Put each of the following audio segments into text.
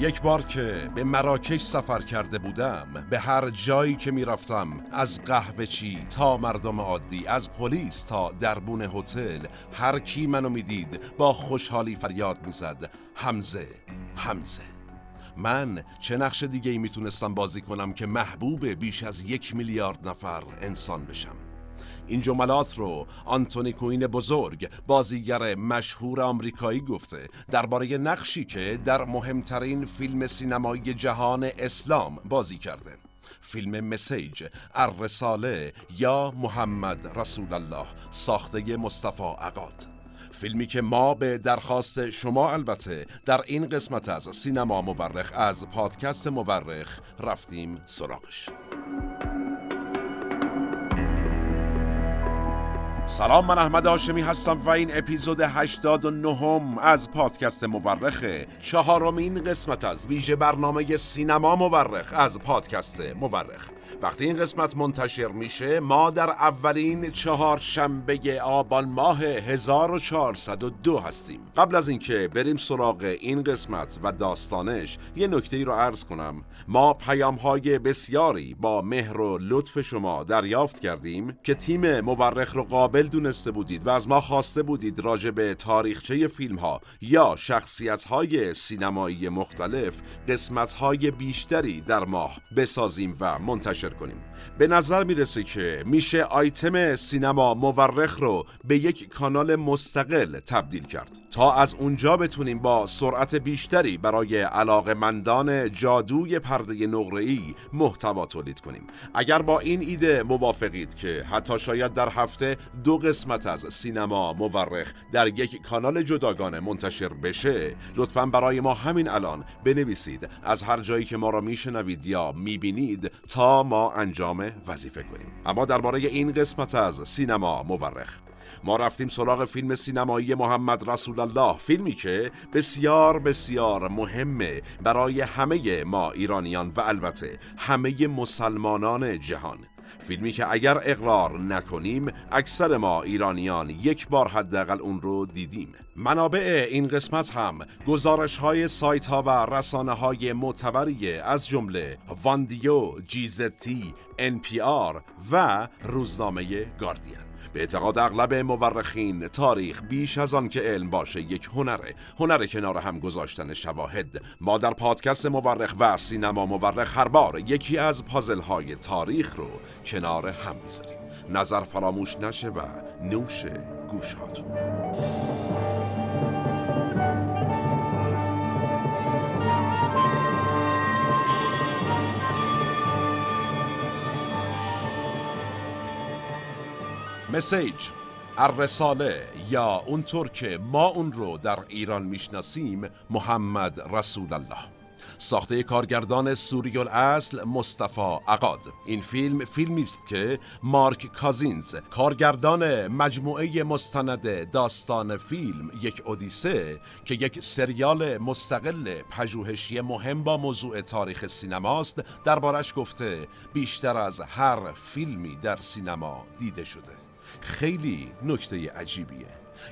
یک بار که به مراکش سفر کرده بودم به هر جایی که می‌رفتم از قهوه چی تا مردم عادی از پلیس تا دربون هتل هر کی منو می‌دید با خوشحالی فریاد می‌زد. حمزه حمزه من چه نقش دیگه ای می‌تونستم بازی کنم که محبوب بیش از یک میلیارد نفر انسان بشم؟ این جملات رو آنتونی کوین بزرگ بازیگر مشهور آمریکایی گفته درباره نقشی که در مهمترین فیلم سینمایی جهان اسلام بازی کرده. فیلم مسیج الرساله یا محمد رسول الله ساخته مصطفی عقاد. فیلمی که ما به درخواست شما البته در این قسمت از سینما مورخ از پادکست مورخ رفتیم سراغش. سلام من احمد آشمی هستم و این اپیزود 89 از پادکست مورخه. چهارمین قسمت از ویژه برنامه سینما مورخ از پادکست مورخ. وقتی این قسمت منتشر میشه ما در اولین چهار شنبه آبان ماه 1402 هستیم. قبل از اینکه بریم سراغ این قسمت و داستانش یه نکته ای رو عرض کنم. ما پیام های بسیاری با مهر و لطف شما دریافت کردیم که تیم مورخ رو قابل دونسته بودید و از ما خواسته بودید راجع به تاریخچه فیلم ها یا شخصیت های سینمایی مختلف قسمت های بیشتری در ماه بسازیم و منتشر کنیم. به نظر می‌رسه که میشه آیتم سینما مورخ رو به یک کانال مستقل تبدیل کرد. تا از اونجا بتونیم با سرعت بیشتری برای علاقمندان جادوی پرده نقره‌ای محتوا تولید کنیم. اگر با این ایده موافقید که حتی شاید در هفته دو قسمت از سینما مورخ در یک کانال جداگانه منتشر بشه. لطفا برای ما همین الان بنویسید از هر جایی که ما را میشنوید یا می‌بینید تا ما انجام وظیفه کنیم. اما درباره این قسمت از سینما مورخ ما رفتیم سراغ فیلم سینمایی محمد رسول الله فیلمی که بسیار بسیار مهمه برای همه ما ایرانیان و البته همه مسلمانان جهان. فیلمی که اگر اقرار نکنیم اکثر ما ایرانیان یک بار حداقل اون رو دیدیم. منابع این قسمت هم گزارش های سایت ها و رسانه های معتبری از جمله واندیو، جیزتی، NPR و روزنامه گاردین. به اعتقاد اغلب مورخین تاریخ بیش از آن که علم باشه یک هنره. هنر کنار هم گذاشتن شواهد. ما در پادکست مورخ و سینما مورخ هر بار یکی از پازل های تاریخ رو کنار هم می‌ذاریم. نظر فراموش نشه و نوش گوش مسیج. الرساله یا اونطور که ما اون رو در ایران می‌شناسیم محمد رسول الله. ساخته کارگردان سوری الاصل مصطفی عقاد این فیلم فیلمی است که مارک کازینز کارگردان مجموعه مستند داستان فیلم یک اودیسه که یک سریال مستقل پژوهشی مهم با موضوع تاریخ سینماست دربارش گفته بیشتر از هر فیلمی در سینما دیده شده. خیلی نکته عجیبیه.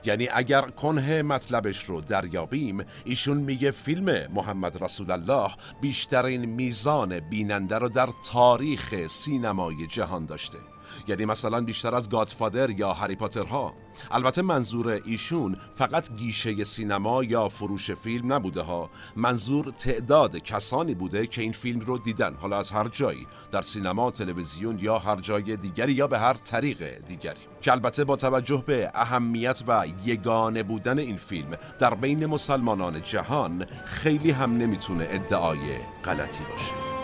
یعنی اگر کنه مطلبش رو دریابیم ایشون میگه فیلم محمد رسول الله بیشترین میزان بیننده رو در تاریخ سینمای جهان داشته. یعنی مثلا بیشتر از گادفادر یا هری پاتر ها البته منظور ایشون فقط گیشه سینما یا فروش فیلم نبوده ها. منظور تعداد کسانی بوده که این فیلم رو دیدن حالا از هر جایی در سینما تلویزیون یا هر جای دیگری یا به هر طریق دیگری. که البته با توجه به اهمیت و یگانه بودن این فیلم در بین مسلمانان جهان خیلی هم نمی‌تونه ادعای غلطی باشه.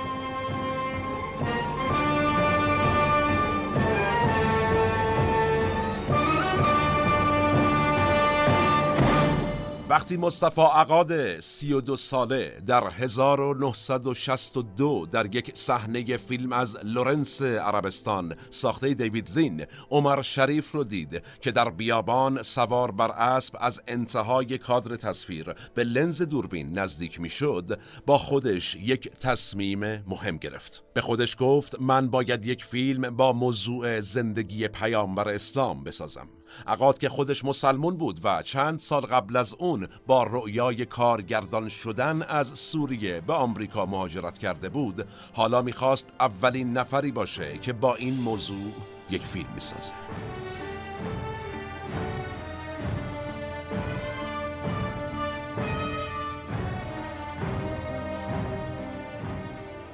وقتی مصطفی عقاد 32 ساله در 1962 در یک صحنه فیلم از لورنس عربستان ساخته دیوید لین عمر شریف رو دید که در بیابان سوار بر اسب از انتهای کادر تصویر به لنز دوربین نزدیک می‌شد با خودش یک تصمیم مهم گرفت. به خودش گفت من باید یک فیلم با موضوع زندگی پیامبر اسلام بسازم. عقاد که خودش مسلمون بود و چند سال قبل از اون با رؤیای کارگردان شدن از سوریه به آمریکا مهاجرت کرده بود حالا می‌خواست اولین نفری باشه که با این موضوع یک فیلم می‌سازه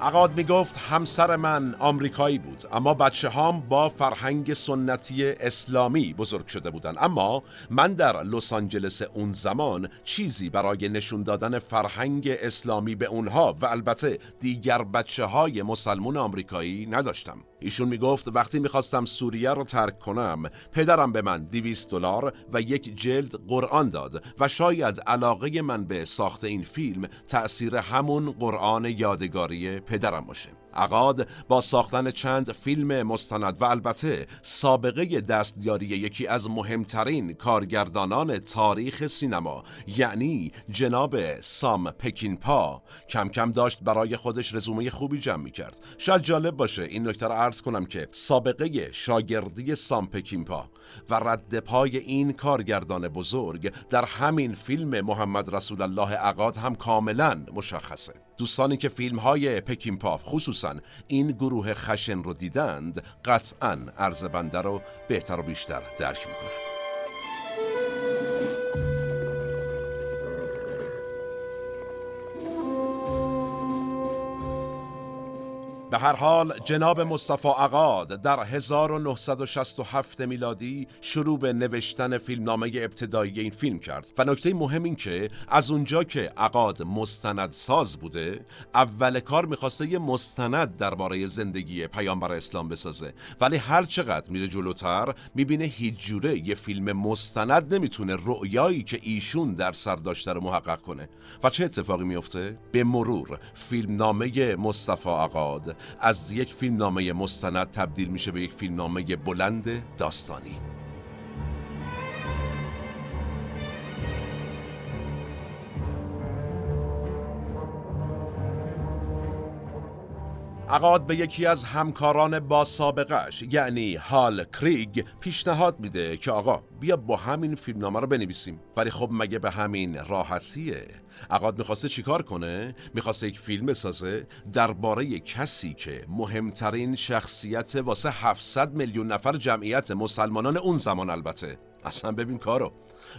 عقاد می گفت همسر من آمریکایی بود اما بچه هام با فرهنگ سنتی اسلامی بزرگ شده بودن. اما من در لس آنجلس اون زمان چیزی برای نشون دادن فرهنگ اسلامی به اونها و البته دیگر بچه های مسلمون آمریکایی نداشتم. ایشون می‌گفت وقتی می‌خواستم سوریه رو ترک کنم پدرم به من 200 دلار و یک جلد قرآن داد و شاید علاقه من به ساخت این فیلم تأثیر همون قرآن یادگاری پدرم باشه. عقاد با ساختن چند فیلم مستند و البته سابقه دستیاری یکی از مهمترین کارگردانان تاریخ سینما یعنی جناب سام پکینپا. کم کم داشت برای خودش رزومه خوبی جمع می کرد شاید جالب باشه این نکته را عرض کنم که سابقه شاگردی سام پکینپا و رد پای این کارگردان بزرگ در همین فیلم محمد رسول الله عقاد هم کاملا مشخصه. دوستانی که فیلم های پکینپاف خصوصا این گروه خشن رو دیدند قطعا عرض رو بهتر و بیشتر درک می‌کنند. به هر حال جناب مصطفی عقاد در 1967 میلادی شروع به نوشتن فیلمنامه ابتدایی این فیلم کرد. و نکته مهم این که از اونجا که عقاد مستند ساز بوده اول کار می‌خواسته یه مستند درباره زندگی پیامبر اسلام بسازه. ولی هر چقدر میره جلوتر می‌بینه هیچ جوره یه فیلم مستند نمی‌تونه رؤیایی که ایشون در سر داشته رو محقق کنه. و چه اتفاقی میفته به مرور فیلمنامه مصطفی عقاد از یک فیلم نامه مستند تبدیل میشه به یک فیلم نامه بلند داستانی. عقاد به یکی از همکاران با سابقش یعنی هال کریگ پیشنهاد میده که آقا بیا با همین فیلمنامه رو بنویسیم. ولی خب مگه به همین راحتیه؟ عقاد می‌خواسته چیکار کنه؟ می‌خواسته یک فیلم بسازه؟ درباره کسی که مهمترین شخصیت واسه 700 میلیون نفر جمعیت مسلمانان اون زمان البته. اصلا ببین کارو.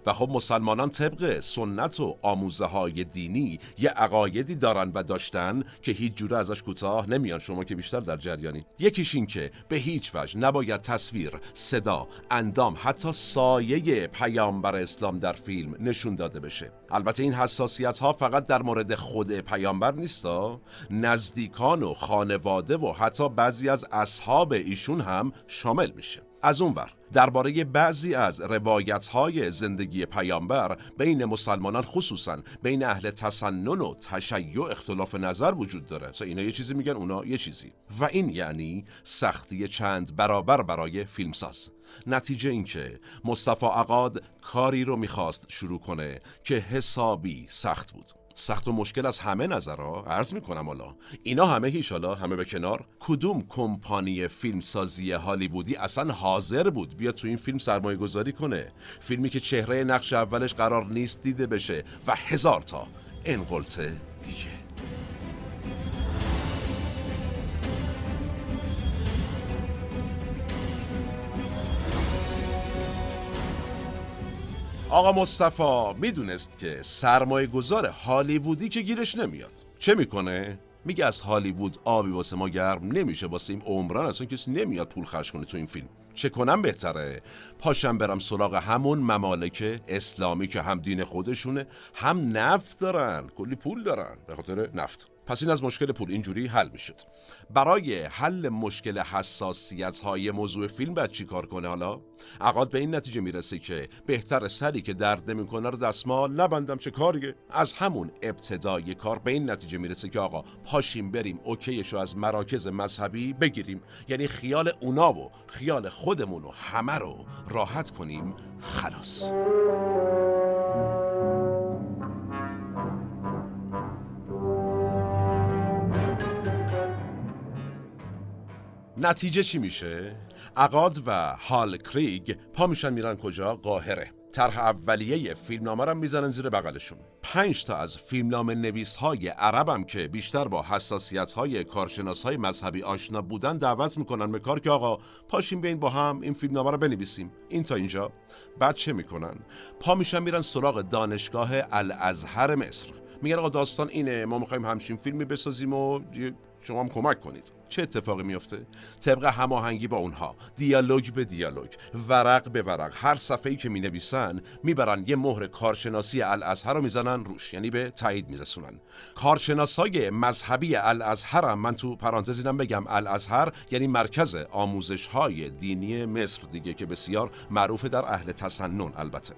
و خب مسلمانان طبق سنت و آموزه های دینی یه عقایدی دارن و داشتن که هیچ جوره ازش کوتاه نمیان. شما که بیشتر در جریانی. یکیش این که به هیچ وجه نباید تصویر صدا اندام حتی سایه پیامبر اسلام در فیلم نشون داده بشه. البته این حساسیت ها فقط در مورد خود پیامبر نیستا نزدیکان و خانواده و حتی بعضی از اصحاب ایشون هم شامل میشه. از اون ور درباره بعضی از روایت های زندگی پیامبر بین مسلمانان خصوصا بین اهل تسنن و تشیع اختلاف نظر وجود داره. سا اینا یه چیزی میگن اونا یه چیزی. و این یعنی سختی چند برابر برای فیلمساز. نتیجه اینکه مصطفی عقاد کاری رو می‌خواست شروع کنه که حسابی سخت بود. سخت و مشکل از همه نظرها. عرض می‌کنم حالا اینا همه هیچ حالا همه به کنار. کدوم کمپانی فیلمسازی هالیوودی اصلا حاضر بود بیا تو این فیلم سرمایه گذاری کنه؟ فیلمی که چهره نقش اولش قرار نیست دیده بشه و هزار تا انقلت دیگه. آقا مصطفی می‌دونست که سرمایه گذار هالیوودی که گیرش نمیاد. چه می‌کنه؟ میگه از هالیوود آبی واسه ما گرم نمیشه واسه این عمران اصلا کسی نمیاد پول خرج کنه تو این فیلم. چه کنم بهتره؟ پاشم برم سراغ همون ممالک اسلامی که هم دین خودشونه هم نفت دارن. کلی پول دارن. به خاطر نفت. پس این از مشکل پول اینجوری حل می‌شد. برای حل مشکل حساسیت های موضوع فیلم باید چی کار کنه حالا؟ عقاد به این نتیجه می‌رسه که بهتر سری که درد نمی‌کنه رو دستمال نبندم چه کاریه از همون ابتدای کار به این نتیجه می‌رسه که آقا پاشیم بریم اوکیشو از مراکز مذهبی بگیریم. یعنی خیال اونا و خیال خودمون و همه رو راحت کنیم. خلاص. نتیجه چی میشه؟ عقاد و هال کریگ پا میشن میرن کجا؟ قاهره. طرح اولیه فیلمنامه رو می‌زنن زیر بغلشون. پنج تا از فیلمنامه نویس های عربم که بیشتر با حساسیت های کارشناس های مذهبی آشنا بودن دعوت می‌کنن به کار که آقا پاشیم بیاین با هم این فیلمنامه رو بنویسیم. این تا اینجا. بعد چه می‌کنن؟ پا میشن میرن سراغ دانشگاه الازهر مصر. میگن آقا داستان اینه ما می‌خوایم همچین فیلمی بسازیم و شما هم کمک کنید. چه اتفاقی میفته طبق هماهنگی با اونها دیالوگ به دیالوگ ورق به ورق. هر صفحه‌ای که می‌نویسن می‌برن یه مهر کارشناسی الازهر رو می‌زنن روش یعنی به تایید میرسونن. کارشناسای مذهبی الازهر هم من تو پرانتز اینم بگم الازهر یعنی مرکز آموزش های دینی مصر دیگه که بسیار معروف در اهل تسنن البته.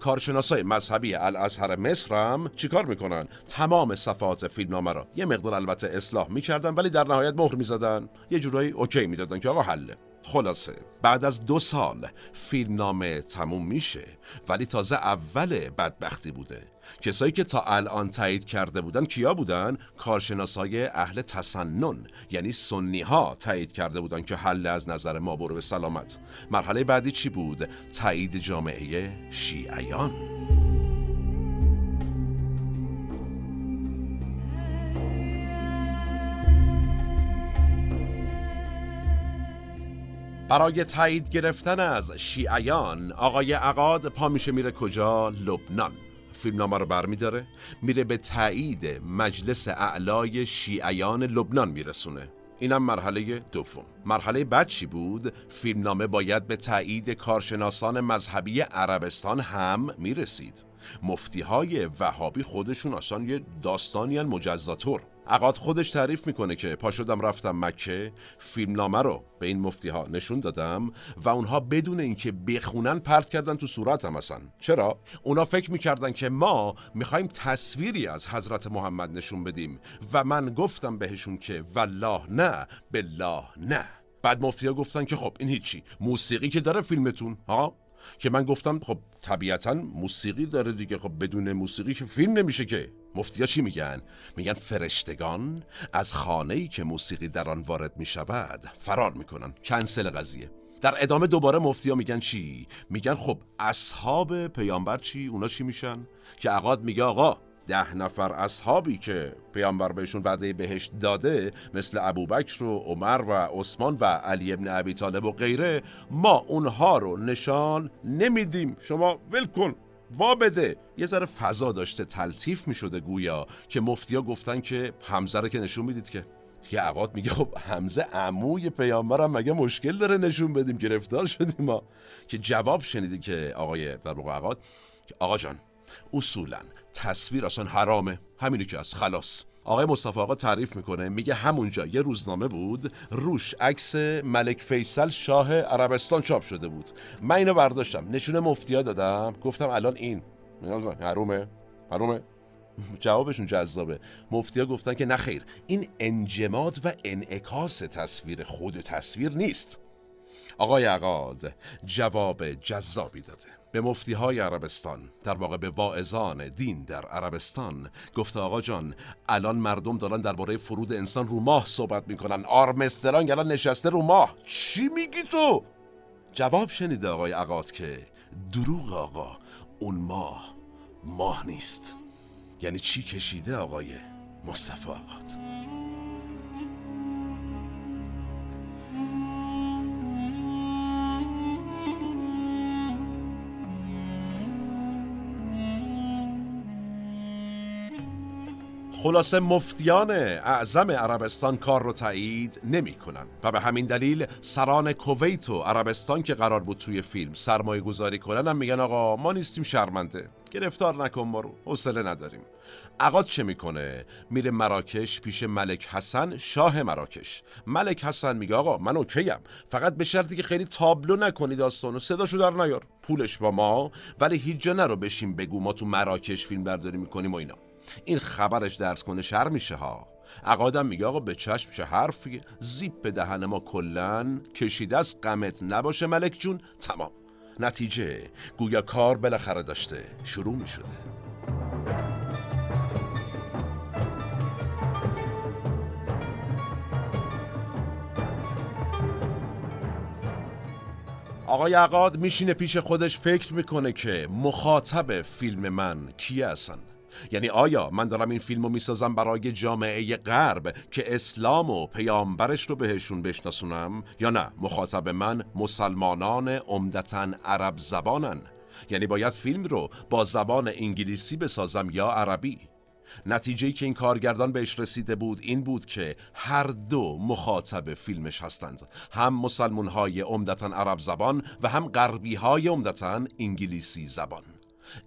کارشناسای مذهبی الازهر مصر هم چیکار می‌کنن؟ تمام صفحات فیلمنامه را یه مقدار البته اصلاح می‌کردن ولی در نهایت مهر می‌زدن. یه جورایی اوکی می‌دادن که آقا حله. خلاصه بعد از دو سال فیلمنامه تموم میشه ولی تازه اول بدبختی بوده. کسایی که تا الان تایید کرده بودن کیا بودن؟ کارشناسای اهل تسنن یعنی سنی ها تایید کرده بودن که حل از نظر ما برو به سلامت. مرحله بعدی چی بود؟ تایید جامعه شیعیان. برای تایید گرفتن از شیعیان آقای عقاد پا میشه میره کجا؟ لبنان. فیلمنامه رو برمیداره میره به تایید مجلس اعلای شیعیان لبنان میرسونه. اینم مرحله دوم. مرحله بعد چی بود؟ فیلمنامه باید به تایید کارشناسان مذهبی عربستان هم می‌رسید. مفتی های وهابی خودشون اصلا یه داستانیان مجزاتور. عقاد خودش تعریف می‌کنه که پا شدم رفتم مکه فیلمنامه رو به این مفتی ها نشون دادم و اونها بدون اینکه بخونن پرت کردن تو صورتم اصلا چرا؟ اونا فکر می‌کردن که ما می‌خوایم تصویری از حضرت محمد نشون بدیم و من گفتم بهشون که والله نه بالله نه. بعد مفتی ها گفتن که خب این هیچی. موسیقی که داره فیلمتون ها؟ که من گفتم خب طبیعتا موسیقی داره دیگه خب بدون موسیقی که فیلم نمیشه که مفتیا چی میگن؟ میگن فرشتگان از خانه ای که موسیقی در آن وارد می‌شود فرار می‌کنن کنسل قضیه در ادامه دوباره مفتیا میگن چی؟ میگن خب اصحاب پیامبر چی؟ اونا چی میشن؟ که عقاد میگه آقا ده نفر اصحابی که پیامبر بهشون وعده بهشت داده مثل ابوبکر و عمر و عثمان و علی ابن ابی طالب و غیره ما اونها رو نشان نمیدیم. شما ول کن. وا بده. یه ذره فضا داشته تلطیف می‌شده گویا که مفتیا گفتن که حمزه رو که نشون می‌دید که یه عقاد میگه خب حمزه عموی پیامبرم مگه مشکل داره نشون بدیم؟ گرفتار شدیم ما. که جواب شنیدی که آقای در عقاد آقا جان اصولا. تصویر اصلا حرامه. همینی که از خلاص. آقای مصطفی آقا تعریف می‌کنه. میگه همونجا یه روزنامه بود. روش عکس ملک فیصل شاه عربستان چاپ شده بود. من اینو برداشتم. نشونه مفتیا دادم. گفتم الان این. حرومه. حرومه. جوابشون جذابه. مفتیا گفتن که نخیر این انجماد و انعکاس تصویر خود تصویر نیست. آقای عقاد جواب جذابی داده. به مفتی های عربستان در واقع به واعظان دین در عربستان گفته آقا جان الان مردم دارن درباره فرود انسان رو ماه صحبت می‌کنن. آرمستران الان نشسته رو ماه. چی میگی تو؟ جواب شنیده آقای عقاد که دروغ آقا اون ماه ماه نیست. یعنی چی کشیده آقای مصطفی آقاد خلاصه مفتیان اعظم عربستان کار رو تایید نمی کنن. و به همین دلیل سران کویت و عربستان که قرار بود توی فیلم سرمایه گذاری کنن هم میگن آقا ما نیستیم شرمنده. گرفتار نکن ما رو. حوصله نداریم. عقاد چه می‌کنه؟ میره مراکش پیش ملک حسن شاه مراکش. ملک حسن میگه آقا من اوکیم. فقط به شرطی که خیلی تابلو نکنی داستانو صداشو در نیار. پولش با ما ولی هیچ جا نرو بشیم بگو ما تو مراکش فیلم برداری می‌کنیم و اینا. این خبرش درس کنه شر میشه ها. عقادم میگه آقا به چشم چه حرفی؟ زیپ دهن ما کلن کشیده از قمت نباشه ملک جون. تمام. نتیجه گویا کار بالاخره داشته. شروع می‌شده. آقای عقاد میشینه پیش خودش فکر می‌کنه که مخاطب فیلم من کیه هستن یعنی آیا من دارم این فیلم رو می‌سازم برای جامعه غرب که اسلام و پیامبرش رو بهشون بشناسونم؟ یا نه؟ مخاطب من مسلمانان عمدتا عرب زبانن. یعنی باید فیلم رو با زبان انگلیسی بسازم یا عربی. نتیجه که این کارگردان بهش رسیده بود این بود که هر دو مخاطب فیلمش هستند. هم مسلمون های عمدتا عرب زبان و هم غربی های عمدتا انگلیسی زبان.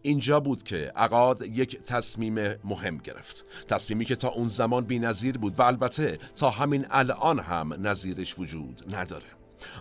اینجا بود که عقاد یک تصمیم مهم گرفت. تصمیمی که تا اون زمان بی نظیر بود و البته تا همین الان هم نظیرش وجود نداره.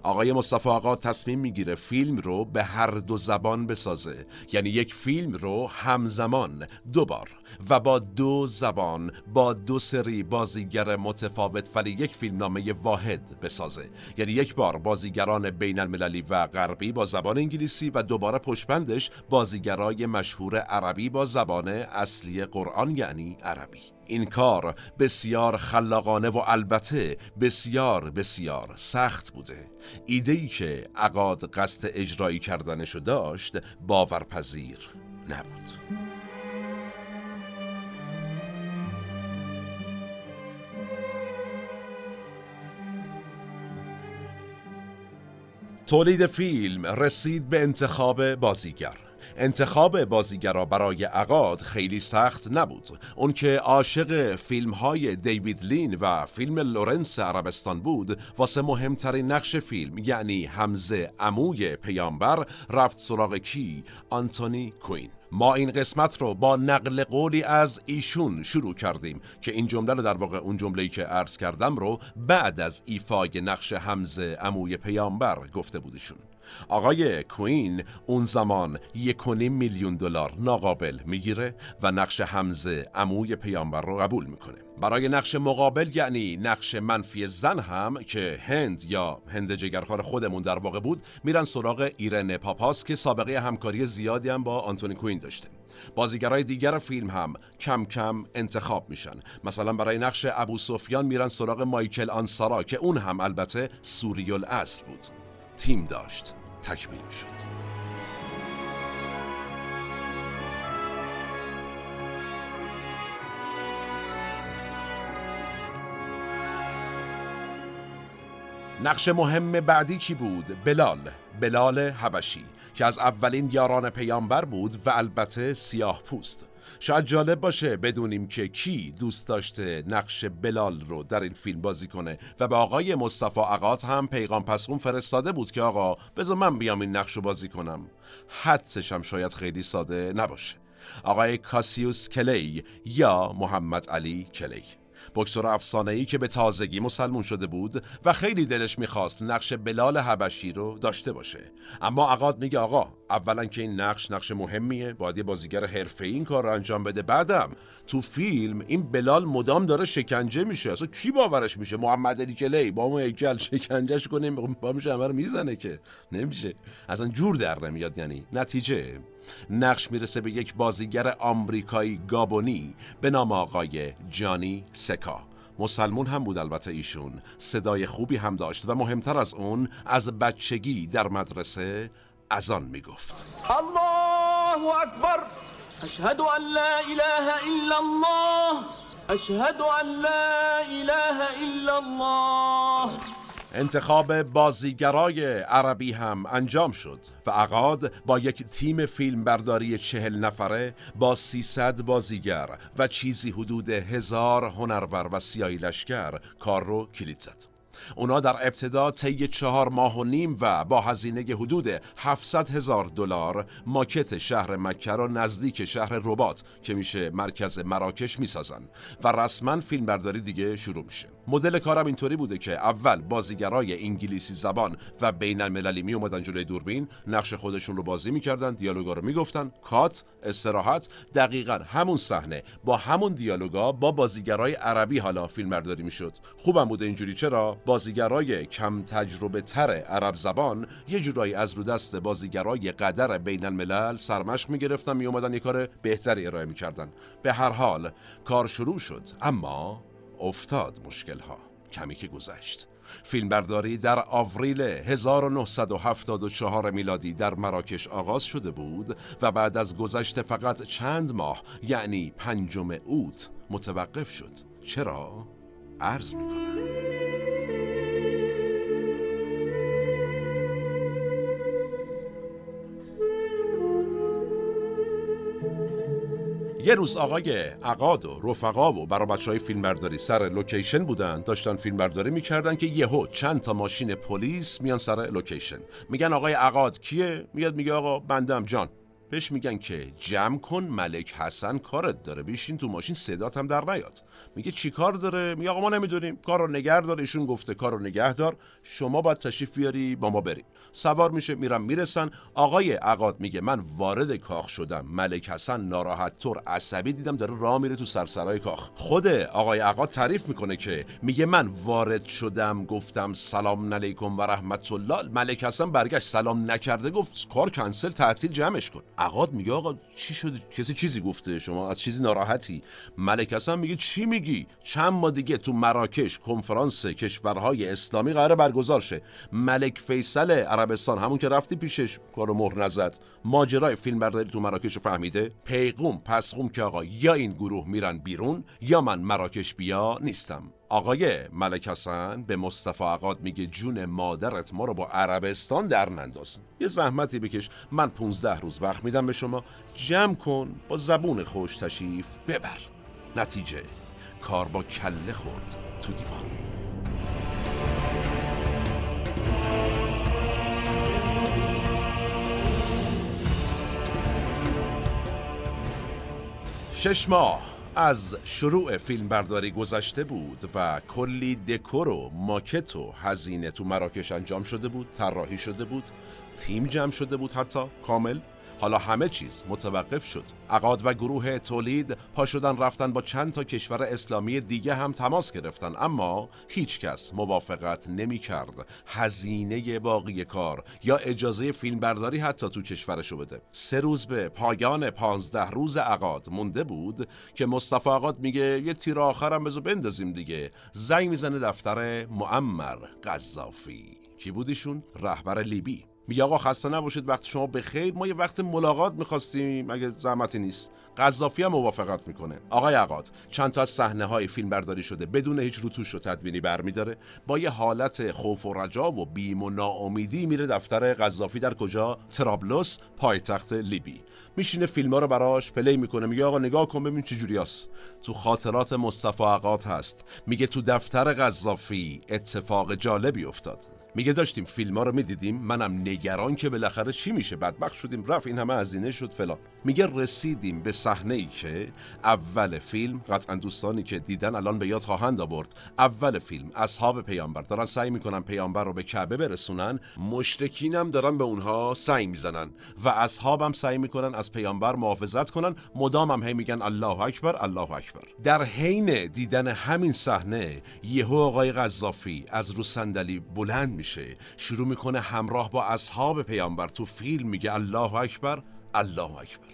آقای مصطفی آقا تصمیم می‌گیره فیلم رو به هر دو زبان بسازه. یعنی یک فیلم رو همزمان دو بار و با دو زبان با دو سری بازیگر متفاوت ولی یک فیلم نامه واحد بسازه. یعنی یک بار بازیگران بین المللی و غربی با زبان انگلیسی و دوباره پشپندش بازیگرای مشهور عربی با زبان اصلی قرآن یعنی عربی. این کار بسیار خلاقانه و البته بسیار بسیار سخت بوده. ایده ای که عقاد قصد اجرایی کردنشو داشت باورپذیر نبود. تولید فیلم رسید به انتخاب بازیگر. انتخاب بازیگرا برای عقاد خیلی سخت نبود. اون که عاشق فیلم های دیوید لین و فیلم لورنس عربستان بود واسه مهمترین نقش فیلم یعنی حمزه عموی پیامبر رفت سراغ کی؟ آنتونی کوین. ما این قسمت رو با نقل قولی از ایشون شروع کردیم که این جمله رو در واقع اون جمله‌ای که عرض کردم رو بعد از ایفای نقش حمزه عموی پیامبر گفته بودشون. آقای کوین اون زمان یک میلیون دلار ناقابل می‌گیره و نقش حمزه عموی پیامبر رو قبول می‌کنه. برای نقش مقابل یعنی نقش منفی زن هم که هند یا هند جگرخوار خودمون در واقع بود میرن سراغ ایرن پاپاس که سابقه همکاری زیادی هم با آنتونی کوین داشته. بازیگرای دیگر فیلم هم کم کم انتخاب میشن. مثلا برای نقش ابو سفیان میرن سراغ مایکل آنسارا که اون هم البته سوریل اصل بود. تیم داشت. تکمیل شد نقش مهم بعدی کی بود؟ بلال. بلال حبشی که از اولین یاران پیامبر بود و البته سیاه پوست. شاید جالب باشه بدونیم که کی دوست داشته نقش بلال رو در این فیلم بازی کنه. و به آقای مصطفی عقاد هم پیغام پسخون فرستاده بود که آقا بذار من بیام این نقش رو بازی کنم. حدسش هم شاید خیلی ساده نباشه. آقای کاسیوس کلی یا محمد علی کلی. بکسور افسانه ای که به تازگی مسلمون شده بود و خیلی دلش می‌خواست نقش بلال حبشی رو داشته باشه. اما عقاد میگه آقا اولا که این نقش نقش مهمیه باید یه بازیگر حرفه این کار رو انجام بده. بعدم تو فیلم این بلال مدام داره شکنجه میشه. اصلا کی باورش میشه؟ محمد علی کلی با ما هیکل شکنجهش کنیم با میشه همه می‌زنه که. نمیشه. اصلا جور در نمیاد یعنی نتیجه. نقش می‌رسه به یک بازیگر آمریکایی گابونی به نام آقای جانی سکا. مسلمون هم بود البته ایشون. صدای خوبی هم داشت و مهمتر از اون از بچگی در مدرسه اذان می‌گفت. الله اکبر. اشهد ان لا اله الا الله. اشهد ان لا اله الا الله. انتخاب بازیگرای عربی هم انجام شد و عقاد با یک تیم فیلم برداری چهل نفره با 300 بازیگر و چیزی حدود هزار هنرور و سیایی لشکر کار رو کلید زد. اونا در ابتدا طی چهار ماه و نیم و با هزینه حدود 700 هزار دلار ماکت شهر مکه را نزدیک شهر ربات که میشه مرکز مراکش می‌سازن و رسما فیلمبرداری دیگه شروع میشه. مدل کارم اینطوری بوده که اول بازیگرای انگلیسی زبان و بین المللی می اومدن جلوی دوربین نقش خودشون رو بازی می‌کردن دیالوگا رو می‌گفتن کات استراحت دقیقا همون صحنه. با همون دیالوگا با بازیگرای عربی حالا فیلمبرداری می‌شد. خوبم بوده اینجوری چرا؟ بازیگرای کم تجربه تر عرب زبان یه جورایی از رو دست بازیگرای قدر بین الملل سرمشق می‌گرفتن می اومدن یه کار بهتری ارائه می‌کردن. به هر حال کار شروع شد اما افتاد مشکل ها کمی که گذشت. فیلمبرداری در آوریل 1974 میلادی در مراکش آغاز شده بود و بعد از گذشت فقط چند ماه یعنی پنجم اوت متوقف شد. چرا؟ عرض می‌کنم. یه روز آقای عقاد و رفقا و برای بچه های فیلمبرداری سر لوکیشن بودن داشتن فیلمبرداری می‌کردن که یهو چند تا ماشین پلیس میان سر لوکیشن. میگن آقای عقاد کیه؟ میاد میگه آقا بنده‌م جان. بهش میگن که جمع کن ملک حسن کارت داره. بشین تو ماشین صدات هم در نیاد. میگه چی کار داره؟ میگه آقا ما نمی‌دونیم. کار رو نگه دار. ایشون گفته کار رو نگه دار. شما باید تشریف بیاری با ما بریم. سوار میشه میرن می‌رسن. آقای عقاد میگه من وارد کاخ شدم. ملک حسن ناراحت طور عصبی دیدم داره راه میره تو سرسرای کاخ. خود آقای عقاد تعریف می‌کنه که میگه من وارد شدم گفتم سلام علیکم و رحمت الله. ملک حسن برگشت سلام نکرده گفت کار کنسل تعطیل جمعش کن. عقاد میگه آقا چی شده؟ کسی چیزی گفته؟ شما از چیزی ناراحتی؟ ملک حسن میگه چی میگی؟ چند ما دیگه تو مراکش کنفرانس کشورهای اسلامی قرار برگزار شه. ملک فیصل عربستان همون که رفتی پیشش. کارو مهر نزد. ماجرای فیلم برداری تو مراکش فهمیده؟ پیغوم پسقوم که آقا یا این گروه میرن بیرون یا من مراکش بیا نیستم. آقای ملک حسن به مصطفی عقاد میگه جون مادرت ما رو با عربستان در ننداز. یه زحمتی بکش. من 15 روز وقت میدم به شما. جمع کن با زبون خوش تشریف ببر. نتیجه کار با کله خورد تو دیوان شش ماه. از شروع فیلم برداری گذشته بود و کلی دکور و ماکت و هزینه تو مراکش انجام شده بود طراحی شده بود تیم جمع شده بود حتی کامل. حالا همه چیز متوقف شد. عقاد و گروه تولید پا شدن رفتن با چند تا کشور اسلامی دیگه هم تماس گرفتن. اما هیچ کس موافقت نمی کرد. هزینه باقی کار یا اجازه فیلمبرداری حتی تو کشورشو بده. سه روز به پایان پانزده روز عقاد مونده بود که مصطفی عقاد میگه یه تیر آخرم بزو بندازیم دیگه. زنگ می‌زنه دفتر معمر قذافی. کی بودیشون رهبر لیبی. میگه آقا خسته نباشید وقت شما به خیر ما یه وقت ملاقات می‌خواستیم اگه زحمتی نیست. قذافی هم موافقت می‌کنه. آقای عقاد چند تا از صحنه های فیلم برداری شده بدون هیچ روتوش و تدوینی برمیداره. با یه حالت خوف و رجا و بیم و ناامیدی میره دفتر قذافی در کجا؟ طرابلس پایتخت لیبی. میشینه فیلم ها رو براش play می‌کنه. میگه آقا نگاه کن ببین چه جوریاست تو خاطرات مصطفی عقاد هست. میگه تو دفتر قذافی اتفاق جالبی افتاد. میگه داشتیم فیلم ها رو می‌دیدیم منم نگران که بالاخره چی میشه؟ بدبخت شدیم رفت این همه هزینه شد فلان. میگه رسیدیم به صحنه ای که اول فیلم قطعا دوستانی که دیدن الان به یاد خواهند آورد اول فیلم اصحاب پیامبر. دارن سعی می‌کنن پیامبر رو به کعبه برسونن مشرکینم دارن به اونها سعی می‌زنن و اصحابم سعی می‌کنن از پیامبر محافظت کنن. مدام هم هی میگن الله اکبر الله اکبر. در حین دیدن همین صحنه یهو آقای قذافی از رو صندلی بلند میشه. شروع می‌کنه همراه با اصحاب پیامبر. تو فیلم میگه الله اکبر الله اکبر.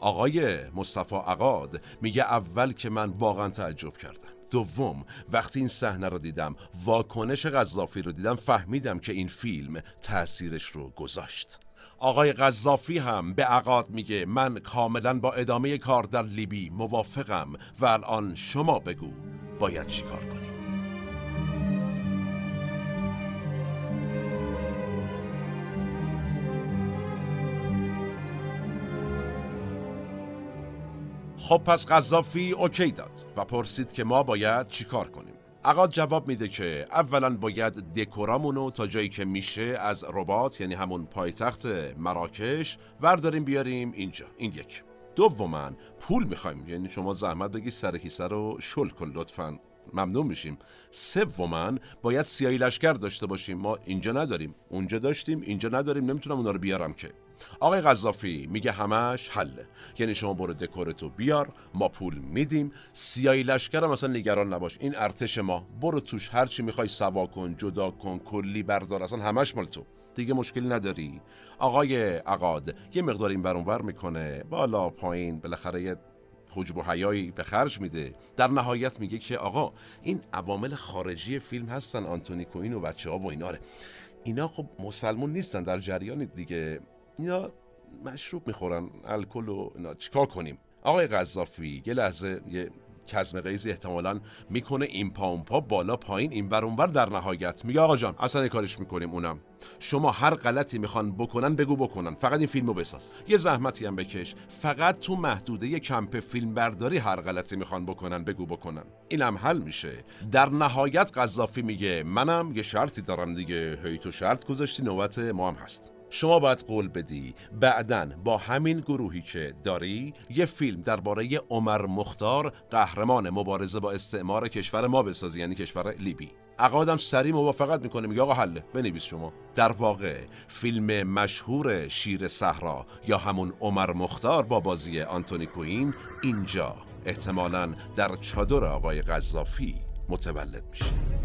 آقای مصطفی عقاد میگه اول که من واقعا تعجب کردم. دوم وقتی این صحنه رو دیدم واکنش قذافی رو دیدم فهمیدم که این فیلم تاثیرش رو گذاشت. آقای قذافی هم به عقاد میگه من کاملا با ادامه کار در لیبی موافقم و الان شما بگو باید چیکار کنیم. خب پس قذافی اوکی داد و پرسید که ما باید چیکار کنیم. عقاد جواب میده که اولا باید دکورامونو تا جایی که میشه از ربات یعنی همون پایتخت مراکش ورداریم بیاریم اینجا. این یک. دوما پول می‌خوایم. یعنی شما زحمت بگی سر کیسه رو شل کن لطفا. ممنون میشیم. سوما باید سیاهی لشکر داشته باشیم. ما اینجا نداریم. اونجا داشتیم اینجا نداریم. نمی‌تونم اونا رو بیارم که. آقای قذافی میگه همش حله. یعنی شما برو دکورتو بیار ما پول میدیم. سیاهی لشکر هم اصلا نگران نباش. این ارتش ما. برو توش هرچی می‌خوای سوا کن جدا کن کلی بردار. اصلا همش مال تو. دیگه مشکلی نداری. آقای عقاد یه مقدار این برونور می‌کنه. بالا پایین بالاخره یه حجب و حیایی به خرج میده. در نهایت میگه که آقا این عوامل خارجی فیلم هستن. آنتونی کوین و بچه ها و ایناره اینا خب مسلمون نیستن در جریان دیگه اینا مشروب می‌خورن الکل و اینا. چیکار کنیم؟ آقای قذافی یه لحظه یه کزم قیزی احتمالا می‌کنه این پا اون پا بالا پایین این بر اونور در نهایت. میگه آقا جان اصلا کارش می‌کنیم اونم. شما هر غلطی می‌خوان بکنن بگو بکنن. فقط این فیلمو بساز. یه زحمتی هم بکش. فقط تو محدوده کمپ فیلم برداری هر غلطی می‌خوان بکنن بگو بکنن. اینم حل میشه. در نهایت قذافی میگه منم یه شرطی دارم دیگه. هی تو شرط گذاشتی نوبت ما هم هست. شما باید قول بدی بعدا با همین گروهی که داری یه فیلم درباره عمر مختار قهرمان مبارزه با استعمار کشور ما بسازی یعنی کشور لیبی. عقادم سری موافقت می‌کنه میگه آقا حله بنویس شما. در واقع فیلم مشهور شیر صحرا یا همون عمر مختار با بازی آنتونی کوین اینجا. احتمالا در چادر آقای قذافی متولد میشه.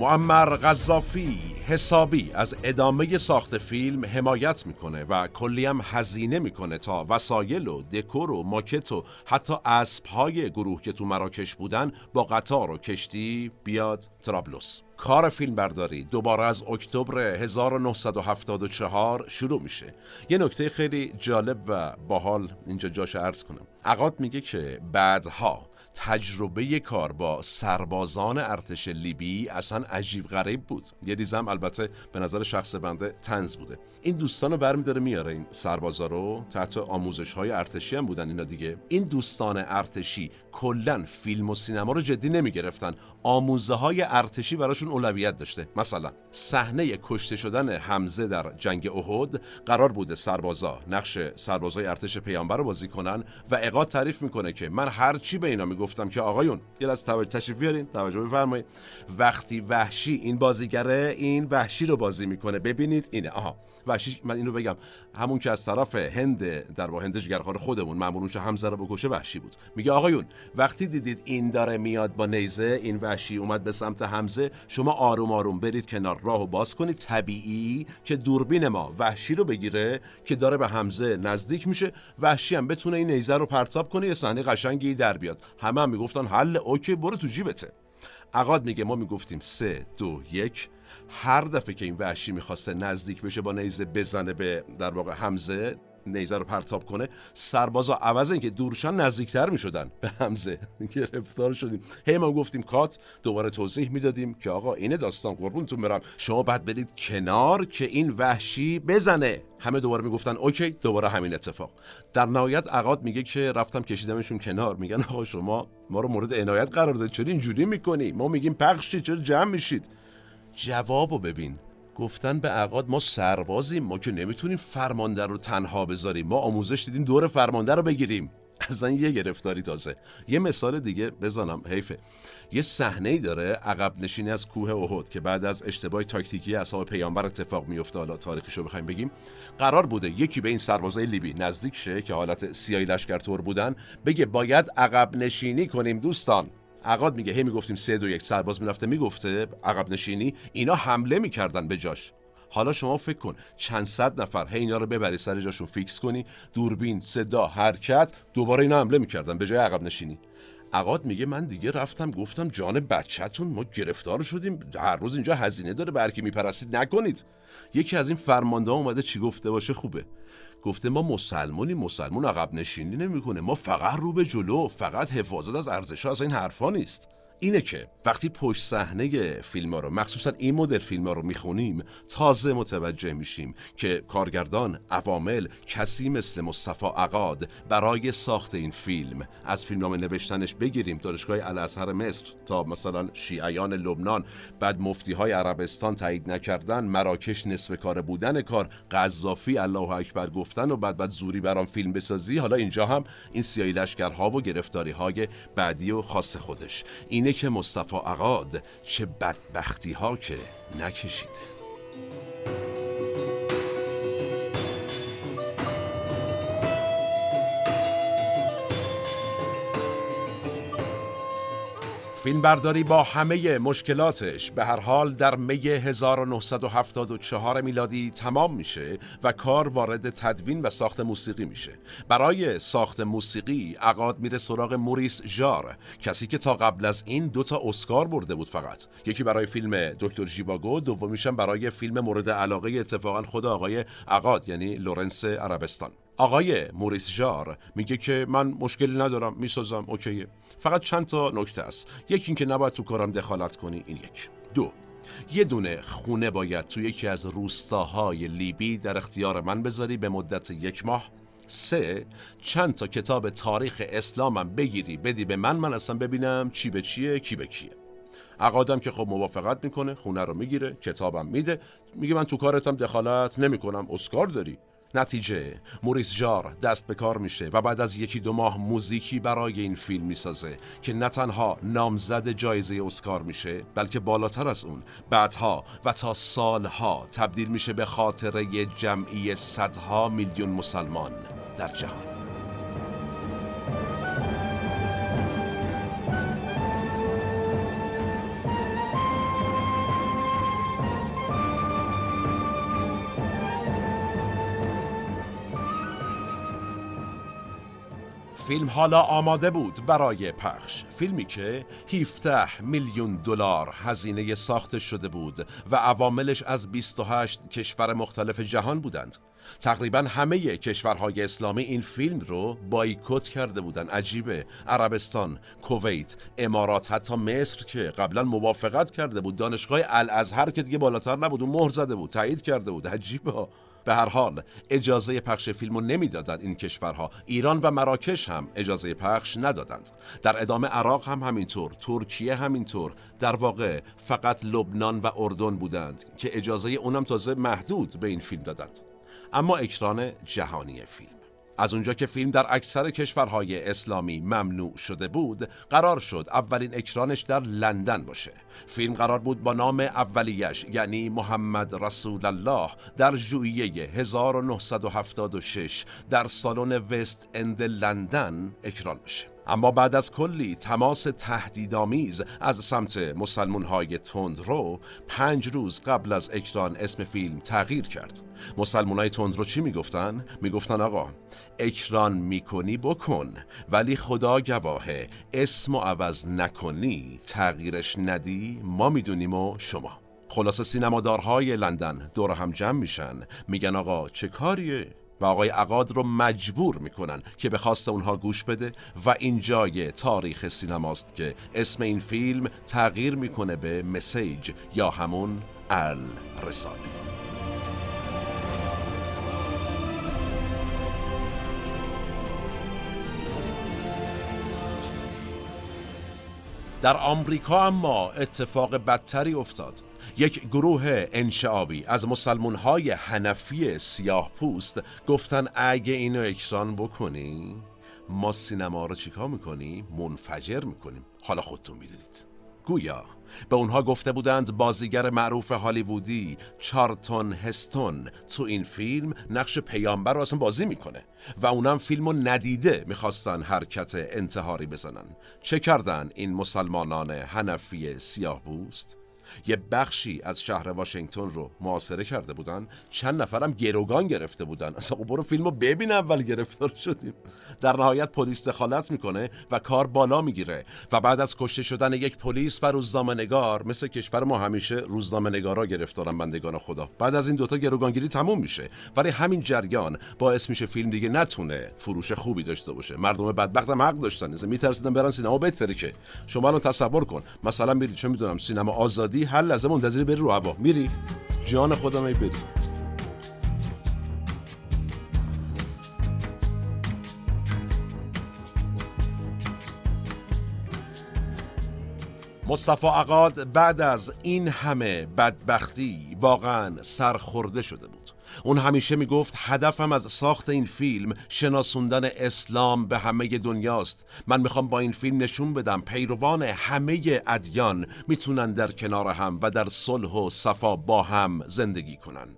معمر غذافی حسابی از ادامه ساخت فیلم حمایت می‌کنه و کلی هم هزینه می‌کنه تا وسایل و دکور و ماکت و حتی اسبهای گروه که تو مراکش بودن با قطار و کشتی بیاد ترابلوس. کار فیلم برداری دوباره از اکتبر 1974 شروع میشه. یه نکته خیلی جالب و باحال اینجا جاش عرض کنم. عقاد میگه که بعدها تجربه کار با سربازان ارتش لیبی اصلا عجیب غریب بود. یه ریزم البته به نظر شخص بنده تنز بوده. این دوستان رو برمیداره میاره این سربازا رو. تحت آموزش های ارتشی هم بودن اینا دیگه. این دوستان ارتشی کلا فیلم و سینما رو جدی نمی گرفتن آموزه های ارتشی براشون اولویت داشته. مثلا صحنه کشته شدن حمزه در جنگ احد قرار بوده سربازا نقش سربازای ارتش پیامبر رو بازی کنن و اقاد تعریف می‌کنه که من هر چی به اینا می‌گفتم که آقایون یه از توجه تشریف بیارین توجه بفرمایید. وقتی وحشی این بازیگره این وحشی رو بازی می‌کنه. ببینید اینه. آها وحشی من اینو بگم. همون که از طرف هند در واقع هند جگرخوار خودمون مامورونش حمزه رو بکشه وحشی بود. میگه آقایون وقتی دیدید این داره میاد با نیزه این وحشی اومد به سمت حمزه. شما آروم آروم برید کنار. راهو باز کنید. طبیعی که دوربین ما وحشی رو بگیره که داره به حمزه نزدیک میشه. وحشی هم بتونه این نیزه رو پرتاب کنه. یه صحنه قشنگی در بیاد. همه هم می‌گفتن حله OK برو تو جیبته. عقاد میگه ما می‌گفتیم سه دو یک. هر دفعه که این وحشی می‌خواسته نزدیک بشه با نیزه بزنه به در واقع حمزه نیزه رو پرتاب کنه سربازا عوض اینکه دورشن نزدیکتر می‌شدن. به حمزه گرفتار شدیم. هی ما گفتیم کات دوباره توضیح می‌دادیم که آقا اینه داستان قربونتون برم. شما بعد برید کنار که این وحشی بزنه. همه دوباره می‌گفتن OK دوباره همین اتفاق. در نهایت عقاد میگه که رفتم کشیدمشون کنار. میگن آقا شما ما رو مورد عنایت قرار داد چرا اینجوری می‌کنی؟ ما میگیم پخشی چرا جمع میشید؟ جوابو ببین. گفتن به عقاد ما سربازیم ما که نمی‌تونیم فرمانده رو تنها بذاریم. ما آموزش دیدیم دور فرمانده رو بگیریم. اصلا یه گرفتاری تازه. یه مثال دیگه بزنم حیفه. یه صحنه ای داره عقب نشینی از کوه احد که بعد از اشتباه تاکتیکی اصحاب پیامبر اتفاق میفته. حالا تاریخشو بخوایم بگیم. قرار بوده یکی به این سربازای لیبی نزدیک شه که حالت سیاهی لشکر تور بودن بگه باید عقب نشینی کنیم دوستان. عقاد میگه هی می‌گفتیم سه دو یک سرباز می‌رفته می‌گفته عقب نشینی اینا حمله می‌کردن به جاش. حالا شما فکر کن چند صد نفر هی اینا رو ببری سر جاشون فیکس کنی دوربین صدا حرکت دوباره اینا حمله می‌کردن به جای عقب نشینی. عقاد میگه من دیگه رفتم گفتم جان بچهتون ما گرفتار شدیم هر روز اینجا هزینه داره برکی میپرستید نکنید. یکی از این فرمانده اومده چی گفته باشه خوبه. گفته ما مسلمونی مسلمون عقب نشینی نمی‌کنه. ما فقط رو به جلو فقط حفاظت از ارزش ها از این حرفا نیست. اینه که وقتی پشت صحنه فیلم ها رو مخصوصا این مدل فیلم ها رو می‌خونیم تازه متوجه میشیم که کارگردان عوامل کسی مثل مصطفی عقاد برای ساخت این فیلم. از فیلمنامه نوشتنش بگیریم. دانشگاه الازهر مصر تا مثلا شیعیان لبنان. بعد مفتی های عربستان تایید نکردن مراکش نصف کار بودن کار قذافی الله اکبر گفتن و بعد بعد زوری برام فیلم بسازی. حالا اینجا هم این سیایی لشکرها و گرفتاری های بعدی و خاص خودش. اینه که مصطفی عقاد چه بدبختی ها که نکشیده. فیلم برداری با همه مشکلاتش به هر حال در می 1974 میلادی تمام میشه و کار وارد تدوین و ساخت موسیقی میشه. برای ساخت موسیقی عقاد میره سراغ موریس ژار کسی که تا قبل از این دو تا اسکار برده بود فقط. یکی برای فیلم دکتر ژیواگو دومیشم برای فیلم مورد علاقه اتفاقا خود آقای عقاد یعنی لورنس عربستان. آقای موریس ژار میگه که من مشکلی ندارم می‌سازم OK یه. فقط چند تا نکته است. یکی اینکه نباید تو کارم دخالت کنی این یک. دو یه دونه خونه باید تو یکی از روستاهای لیبی در اختیار من بذاری به مدت یک ماه. سه چند تا کتاب تاریخ اسلامم بگیری بدی به من من اصلا ببینم چی به چیه کی به کیه. عقادم که خب موافقت می‌کنه خونه رو می‌گیره کتابم میده. میگه من تو کارتم دخالت نمی‌کنم اسکار داری. نتیجه موریس جار دست به کار میشه و بعد از یکی دو ماه موزیکی برای این فیلم می‌سازه که نه تنها نامزد جایزه اسکار میشه بلکه بالاتر از اون بعدها و تا سالها تبدیل میشه به خاطره جمعی صدها میلیون مسلمان در جهان. فیلم حالا آماده بود برای پخش. فیلمی که 17 میلیون دلار هزینه ساخته شده بود و عواملش از 28 کشور مختلف جهان بودند. تقریبا همه کشورهای اسلامی این فیلم رو بایکوت کرده بودند. عجیبه. عربستان، کویت، امارات حتی مصر که قبلا موافقت کرده بود. دانشگاه الازهر که دیگه بالاتر نبود و مهر زده بود تایید کرده بود. عجیبه. به هر حال اجازه پخش فیلم رو نمی‌دادند این کشورها. ایران و مراکش هم اجازه پخش ندادند. در ادامه عراق هم همینطور ترکیه همینطور. در واقع فقط لبنان و اردن بودند که اجازه اونم تازه محدود به این فیلم دادند. اما اکران جهانی فیلم. از اونجا که فیلم در اکثر کشورهای اسلامی ممنوع شده بود قرار شد اولین اکرانش در لندن باشه. فیلم قرار بود با نام اولیش یعنی محمد رسول الله در ژوئیه 1976 در سالن وست اند لندن اکران بشه. اما بعد از کلی تماس تهدیدآمیز از سمت مسلمون های تندرو پنج روز قبل از اکران اسم فیلم تغییر کرد. مسلمون های تندرو چی می‌گفتن؟ می‌گفتن آقا اکران می‌کنی بکن ولی خدا گواهه اسم و عوض نکنی تغییرش ندی ما می‌دونیم و شما. خلاصه سینمادارهای لندن دور هم جمع میشن. میگن آقا چه کاریه؟ و آقای عقاد رو مجبور می‌کنن که به خواست اونها گوش بده و این جای تاریخ سینماست که اسم این فیلم تغییر می‌کنه به مسیج یا همون رساله در آمریکا اما اتفاق بدتری افتاد. یک گروه انشعابی از مسلمون های هنفی سیاه پوست گفتن اگه اینو اکران بکنی ما سینما رو چیکار می‌کنیم؟ منفجر می‌کنیم حالا خودتون می‌دونید گویا به اونها گفته بودند بازیگر معروف هالیوودی چارتون هستون تو این فیلم نقش پیامبر رو اصلا بازی می‌کنه و اونم فیلم رو ندیده می‌خواستن حرکت انتحاری بزنن چه کردن این مسلمانان هنفی سیاه بوست؟ یه بخشی از شهر واشنگتن رو محاصره کرده بودن. چند نفرم گروگان گرفته بودن. اصلا خب برو فیلمو ببین اول گرفتار شدیم. در نهایت پلیس دخالت می‌کنه و کار بالا می‌گیره و بعد از کشته شدن یک پلیس و روزنامه نگار مثل کشور ما همیشه روزنامه نگارا گرفتارن بندگان خدا. بعد از این دوتا گروگانگیری تموم میشه. ولی همین جریان باعث میشه فیلم دیگه نتونه فروش خوبی داشته باشه. مردم بدبختم حق داشتن. میترسیدن برن سینما بهتره که. شما الان تصور کن. مثلا میری چه می‌دونم سینما آزادی هر لحظه منتظری بری رو هوا. میری. جان خودم ای بری. مصطفی عقاد بعد از این همه بدبختی واقعا سرخورده شده بود. اون همیشه می‌گفت هدفم از ساخت این فیلم شناسوندن اسلام به همه دنیاست. من می‌خوام با این فیلم نشون بدم پیروان همه ادیان می‌تونن در کنار هم و در صلح و صفا با هم زندگی کنن.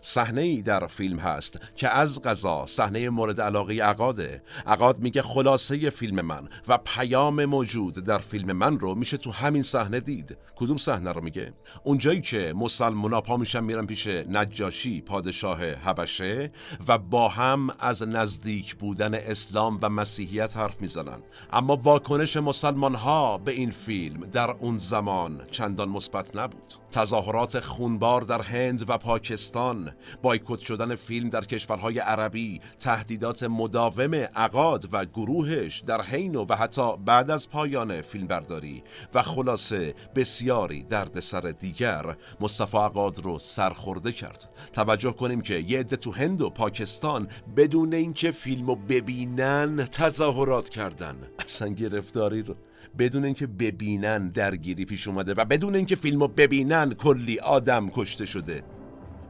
صحنه ای در فیلم هست که از غذا صحنه مورد علاقه عقاده عقاد میگه خلاصه فیلم من و پیام موجود در فیلم من رو میشه تو همین صحنه دید. کدوم صحنه رو میگه؟ اونجایی که مسلمونا پا میشن میرن پیش نجاشی پادشاه حبشه و با هم از نزدیک بودن اسلام و مسیحیت حرف می‌زنن. اما واکنش مسلمان ها به این فیلم در اون زمان چندان مثبت نبود. تظاهرات خونبار در هند و پاکستان بایکوت شدن فیلم در کشورهای عربی تهدیدات مداوم عقاد و گروهش در حین و حتی بعد از پایان فیلمبرداری. و خلاصه بسیاری دردسر دیگر مصطفی عقاد رو سرخورده کرد. توجه کنیم که یه عده تو هند و پاکستان بدون اینکه فیلمو ببینن تظاهرات کردن. اصلا گرفتاری رو بدون اینکه ببینن درگیری پیش اومده و بدون اینکه فیلمو ببینن کلی آدم کشته شده.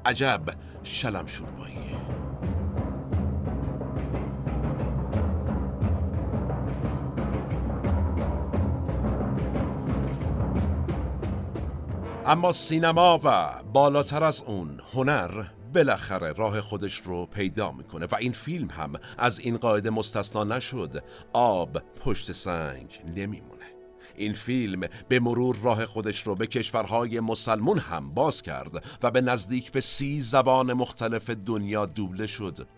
عجب شلم شوربایی اما سینما و بالاتر از اون هنر بالاخره راه خودش رو پیدا می‌کنه و این فیلم هم از این قاعده مستثنا نشد. آب پشت سنگ نمیمونه. این فیلم به مرور راه خودش رو به کشورهای مسلمون هم باز کرد و به نزدیک به سی زبان مختلف دنیا دوبله شد.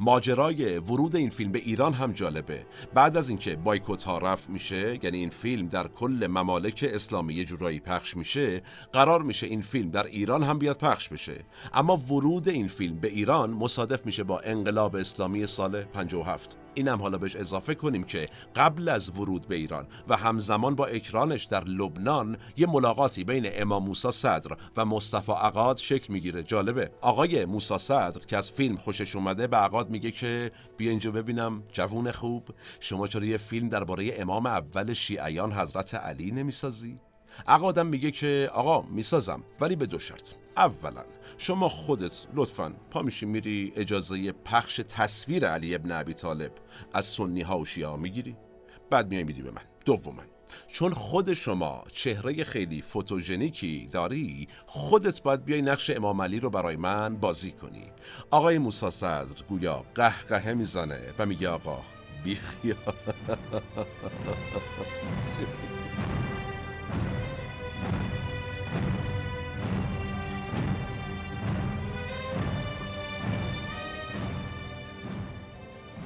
ماجرای ورود این فیلم به ایران هم جالبه. بعد از اینکه بایکوت ها رفت میشه یعنی این فیلم در کل ممالک اسلامی یه جورایی پخش میشه قرار میشه این فیلم در ایران هم بیاد پخش بشه. اما ورود این فیلم به ایران مصادف میشه با انقلاب اسلامی سال 57 اینم حالا بهش اضافه کنیم که قبل از ورود به ایران و همزمان با اکرانش در لبنان یه ملاقاتی بین امام موسی صدر و مصطفی عقاد شکل می‌گیره. جالبه. آقای موسی صدر که از فیلم خوشش اومده به عقاد میگه که بیا اینجا ببینم جوون خوب. شما چرا یه فیلم درباره امام اول شیعیان حضرت علی نمی‌سازی؟ عقادم میگه که آقا می‌سازم ولی به دو شرط. اولا. شما خودت لطفا پا میشی میری اجازه پخش تصویر علی ابن ابی طالب از سنی ها و شیعه می‌گیری؟ بعد میای میدی به من. دوما. چون خود شما چهره خیلی فوتوژنیکی داری خودت باید بیای نقش امام علی رو برای من بازی کنی. آقای موسی صدر گویا قهقهه می‌زنه و میگه آقا بیخیا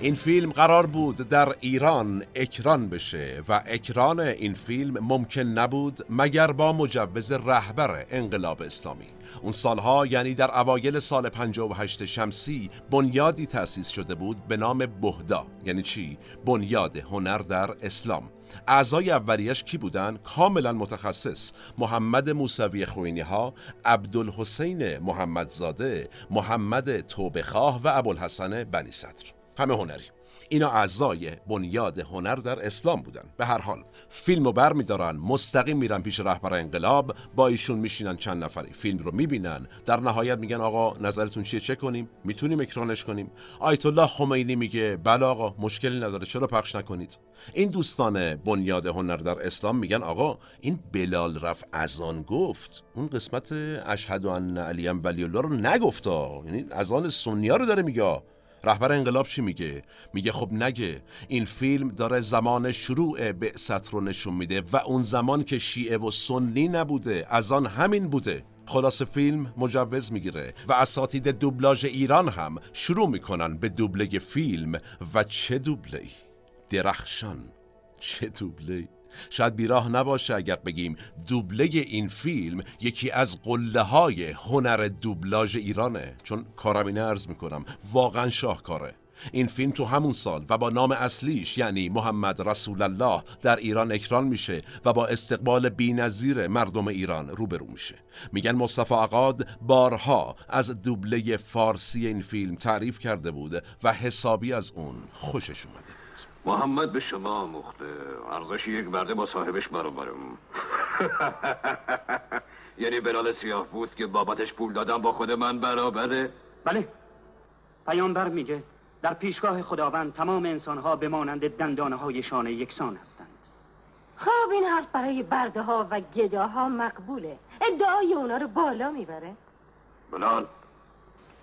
این فیلم قرار بود در ایران اکران بشه و اکران این فیلم ممکن نبود مگر با مجوز رهبر انقلاب اسلامی. اون سالها یعنی در اوایل سال 58 شمسی بنیادی تأسیس شده بود به نام بهدا. یعنی چی؟ بنیاد هنر در اسلام. اعضای اولیش کی بودن؟ کاملا متخصص. محمد موسوی خوینی ها عبدالحسین محمدزاده محمد توبخاه و ابوالحسن بنی صدر. همه هنری. اینا اعضای بنیاد هنر در اسلام بودن. به هر حال فیلم رو بر میدارن مستقیم میرن پیش رهبر انقلاب با ایشون میشینن چند نفری. فیلم رو می‌بینن. در نهایت میگن آقا نظرتون چیه؟ چه کنیم. می‌تونیم اکرانش کنیم. آیت الله خمینی میگه بله آقا مشکلی نداره. چرا پخش نکنید؟ این دوستان بنیاد هنر در اسلام میگن آقا این بلال رف اذان گفت. اون قسمت اشهد ان علی ولی الله رو نگفتا یعنی اذان سنیا رو داره میگه رهبر انقلاب چی میگه؟ میگه خب نگه این فیلم داره زمان شروع بعثت رو نشون میده و اون زمان که شیعه و سنی نبوده از آن همین بوده. خلاص فیلم مجوز می‌گیره و اساتید دوبلاژ ایران هم شروع می‌کنن به دوبله فیلم. و چه دوبله درخشان چه دوبله شاید بیراه نباشه اگر بگیم دوبله این فیلم یکی از قله های هنر دوبلاژ ایرانه. چون کارم ارز می‌کنم واقعا شاهکاره. این فیلم تو همون سال و با نام اصلیش یعنی محمد رسول الله در ایران اکران میشه و با استقبال بینظیر مردم ایران روبرو میشه. میگن مصطفی عقاد بارها از دوبله فارسی این فیلم تعریف کرده بود و حسابی از اون خوشش اومده. محمد به شما مخته. ارزش یک برده با صاحبش برابرم. یعنی بلال سیاه بود که بابتش پول دادم با خود من برابره. بله. پیامبر میگه در پیشگاه خداوند تمام انسانها به مانند دندانه هایشان یکسان هستند. خب این حرف برای برده ها و گداها مقبوله. ادعای اونا رو بالا می‌بره. بلال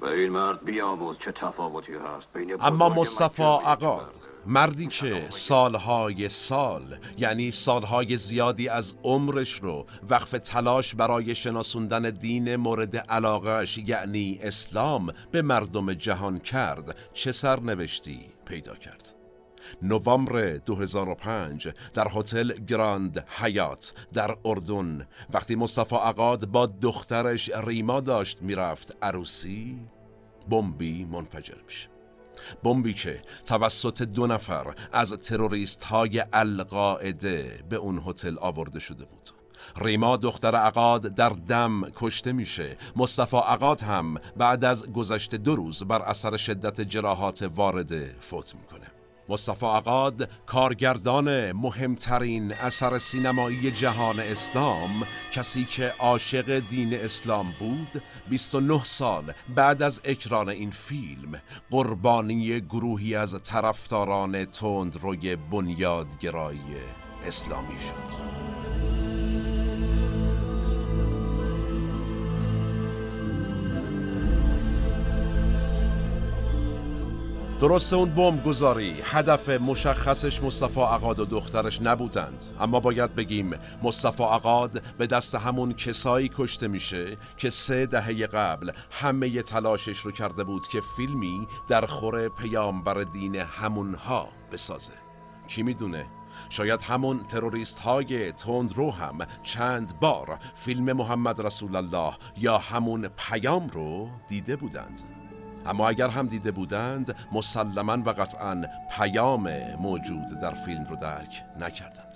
به این مرد بیاموز چه تفاوتی هست بین اما مصطفی عقاد مردی که سالهای سال یعنی سالهای زیادی از عمرش رو وقف تلاش برای شناسوندن دین مورد علاقهش یعنی اسلام به مردم جهان کرد. چه سرنوشتی پیدا کرد. نوامبر 2005 در هتل گراند حیات در اردن. وقتی مصطفی عقاد با دخترش ریما داشت می‌رفت عروسی. بمبی منفجر میشه. بمبی که توسط دو نفر از تروریست های القاعده به اون هتل آورده شده بود. ریما دختر عقاد در دم کشته میشه. مصطفی عقاد هم بعد از گذشت دو روز بر اثر شدت جراحات وارده فوت می‌کنه. مصطفی عقاد کارگردان مهمترین اثر سینمایی جهان اسلام کسی که عاشق دین اسلام بود 29 سال بعد از اکران این فیلم قربانی گروهی از طرفداران تندروی بنیادگرایی اسلامی شد. درست اون بمب گذاری هدف مشخصش مصطفی عقاد و دخترش نبودند. اما باید بگیم مصطفی عقاد به دست همون کسایی کشته میشه که سه دهه قبل همه تلاشش رو کرده بود که فیلمی در خور پیامبر دین همونها بسازه. کی می‌دونه؟ شاید همون تروریست های تندرو هم چند بار فیلم محمد رسول الله یا همون پیام رو دیده بودند. اما اگر هم دیده بودند مسلما و قطعا پیام موجود در فیلم رو درک نکردند.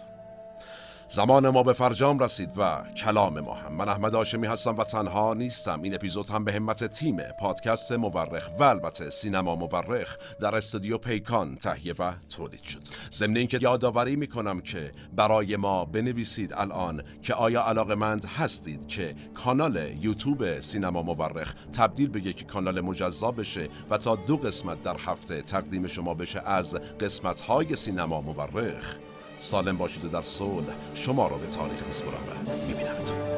زمان ما به فرجام رسید و کلام ما هم من احمد آشمی هستم و تنها نیستم. این اپیزود هم به همت تیم پادکست مورخ و البته سینما مورخ در استودیو پیکان تهیه و تولید شد. ضمن اینکه یادآوری می‌کنم که برای ما بنویسید الان که آیا علاقمند هستید که کانال یوتیوب سینما مورخ تبدیل به یک کانال مجزا بشه و تا دو قسمت در هفته تقدیم شما بشه از قسمت های سینما مورخ؟ سالم باشید و در صلح شما را به تاریخ میسپرم و میبینمتون.